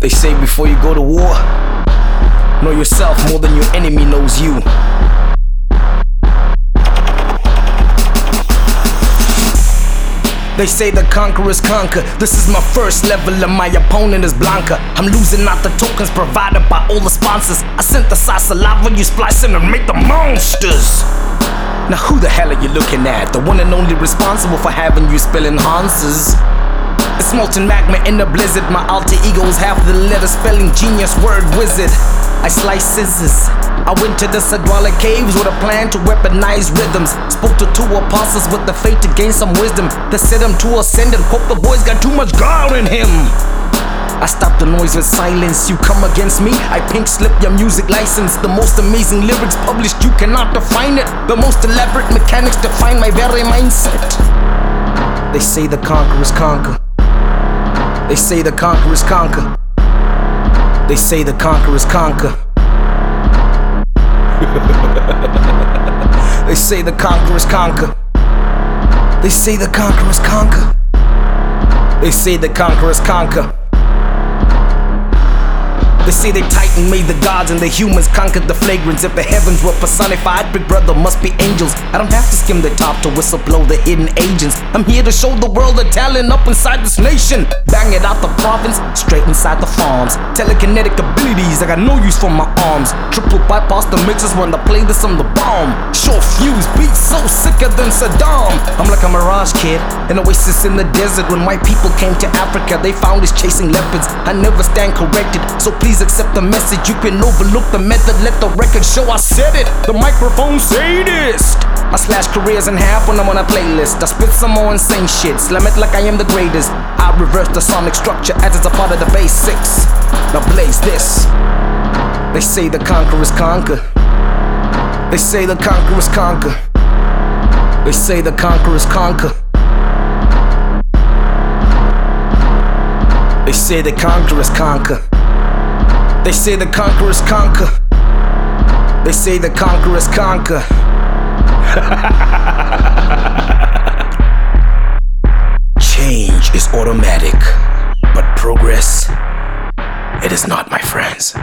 before you go to war. Know yourself more than your enemy knows you. They say the conquerors conquer. This is my first level, and my opponent is Blanca. I'm losing out the tokens provided by all the sponsors. I synthesize saliva, you splicing and make the monsters. Now, who the hell are you looking at? The one and only responsible for having you spilling Hanses. It's molten magma in the blizzard. My alter ego is half the letter spelling genius word wizard. I slice scissors. I went to the Sudwala caves with a plan to weaponize rhythms. Spoke to two apostles with the faith to gain some wisdom. They set him to ascend and hope the boy's got too much God in him. I stop the noise with silence. You come against me, I pink slip your music license. The most amazing lyrics published, you cannot define it. The most elaborate mechanics define my very mindset. They say the conquerors conquer. They say the conquerors conquer. They say the conquerors conquer. they say the conquerors conquer. They say the conquerors conquer. They say the conquerors conquer. They say they Titan made the gods and the humans conquered the flagrants. If the heavens were personified, Big Brother must be angels. I don't have to skim the top to whistle blow the hidden agents. I'm here to show the world the talent up inside this nation. Bang it out the province, straight inside the farms. Telekinetic abilities, I got no use for my arms. Triple bypass the mixers when I play this on the bomb. Short Fuze beats so sicker than Saddam. I'm like a mirage kid, an oasis in the desert. When white people came to Africa, they found us chasing leopards. I never stand corrected, so please accept the message. You can overlook the method, let the record show I said it. The microphone sadist. I slash careers in half when I'm on a playlist. I spit some more insane shit, slam it like I am the greatest. I reverse the sonic structure as it's a part of the basics. Now blaze this. They say the conquerors conquer. They say the conquerors conquer. They say the conquerors conquer. They say the conquerors conquer. They say the conquerors conquer. They say the conquerors conquer. Change is automatic, but progress, it is not, my friends.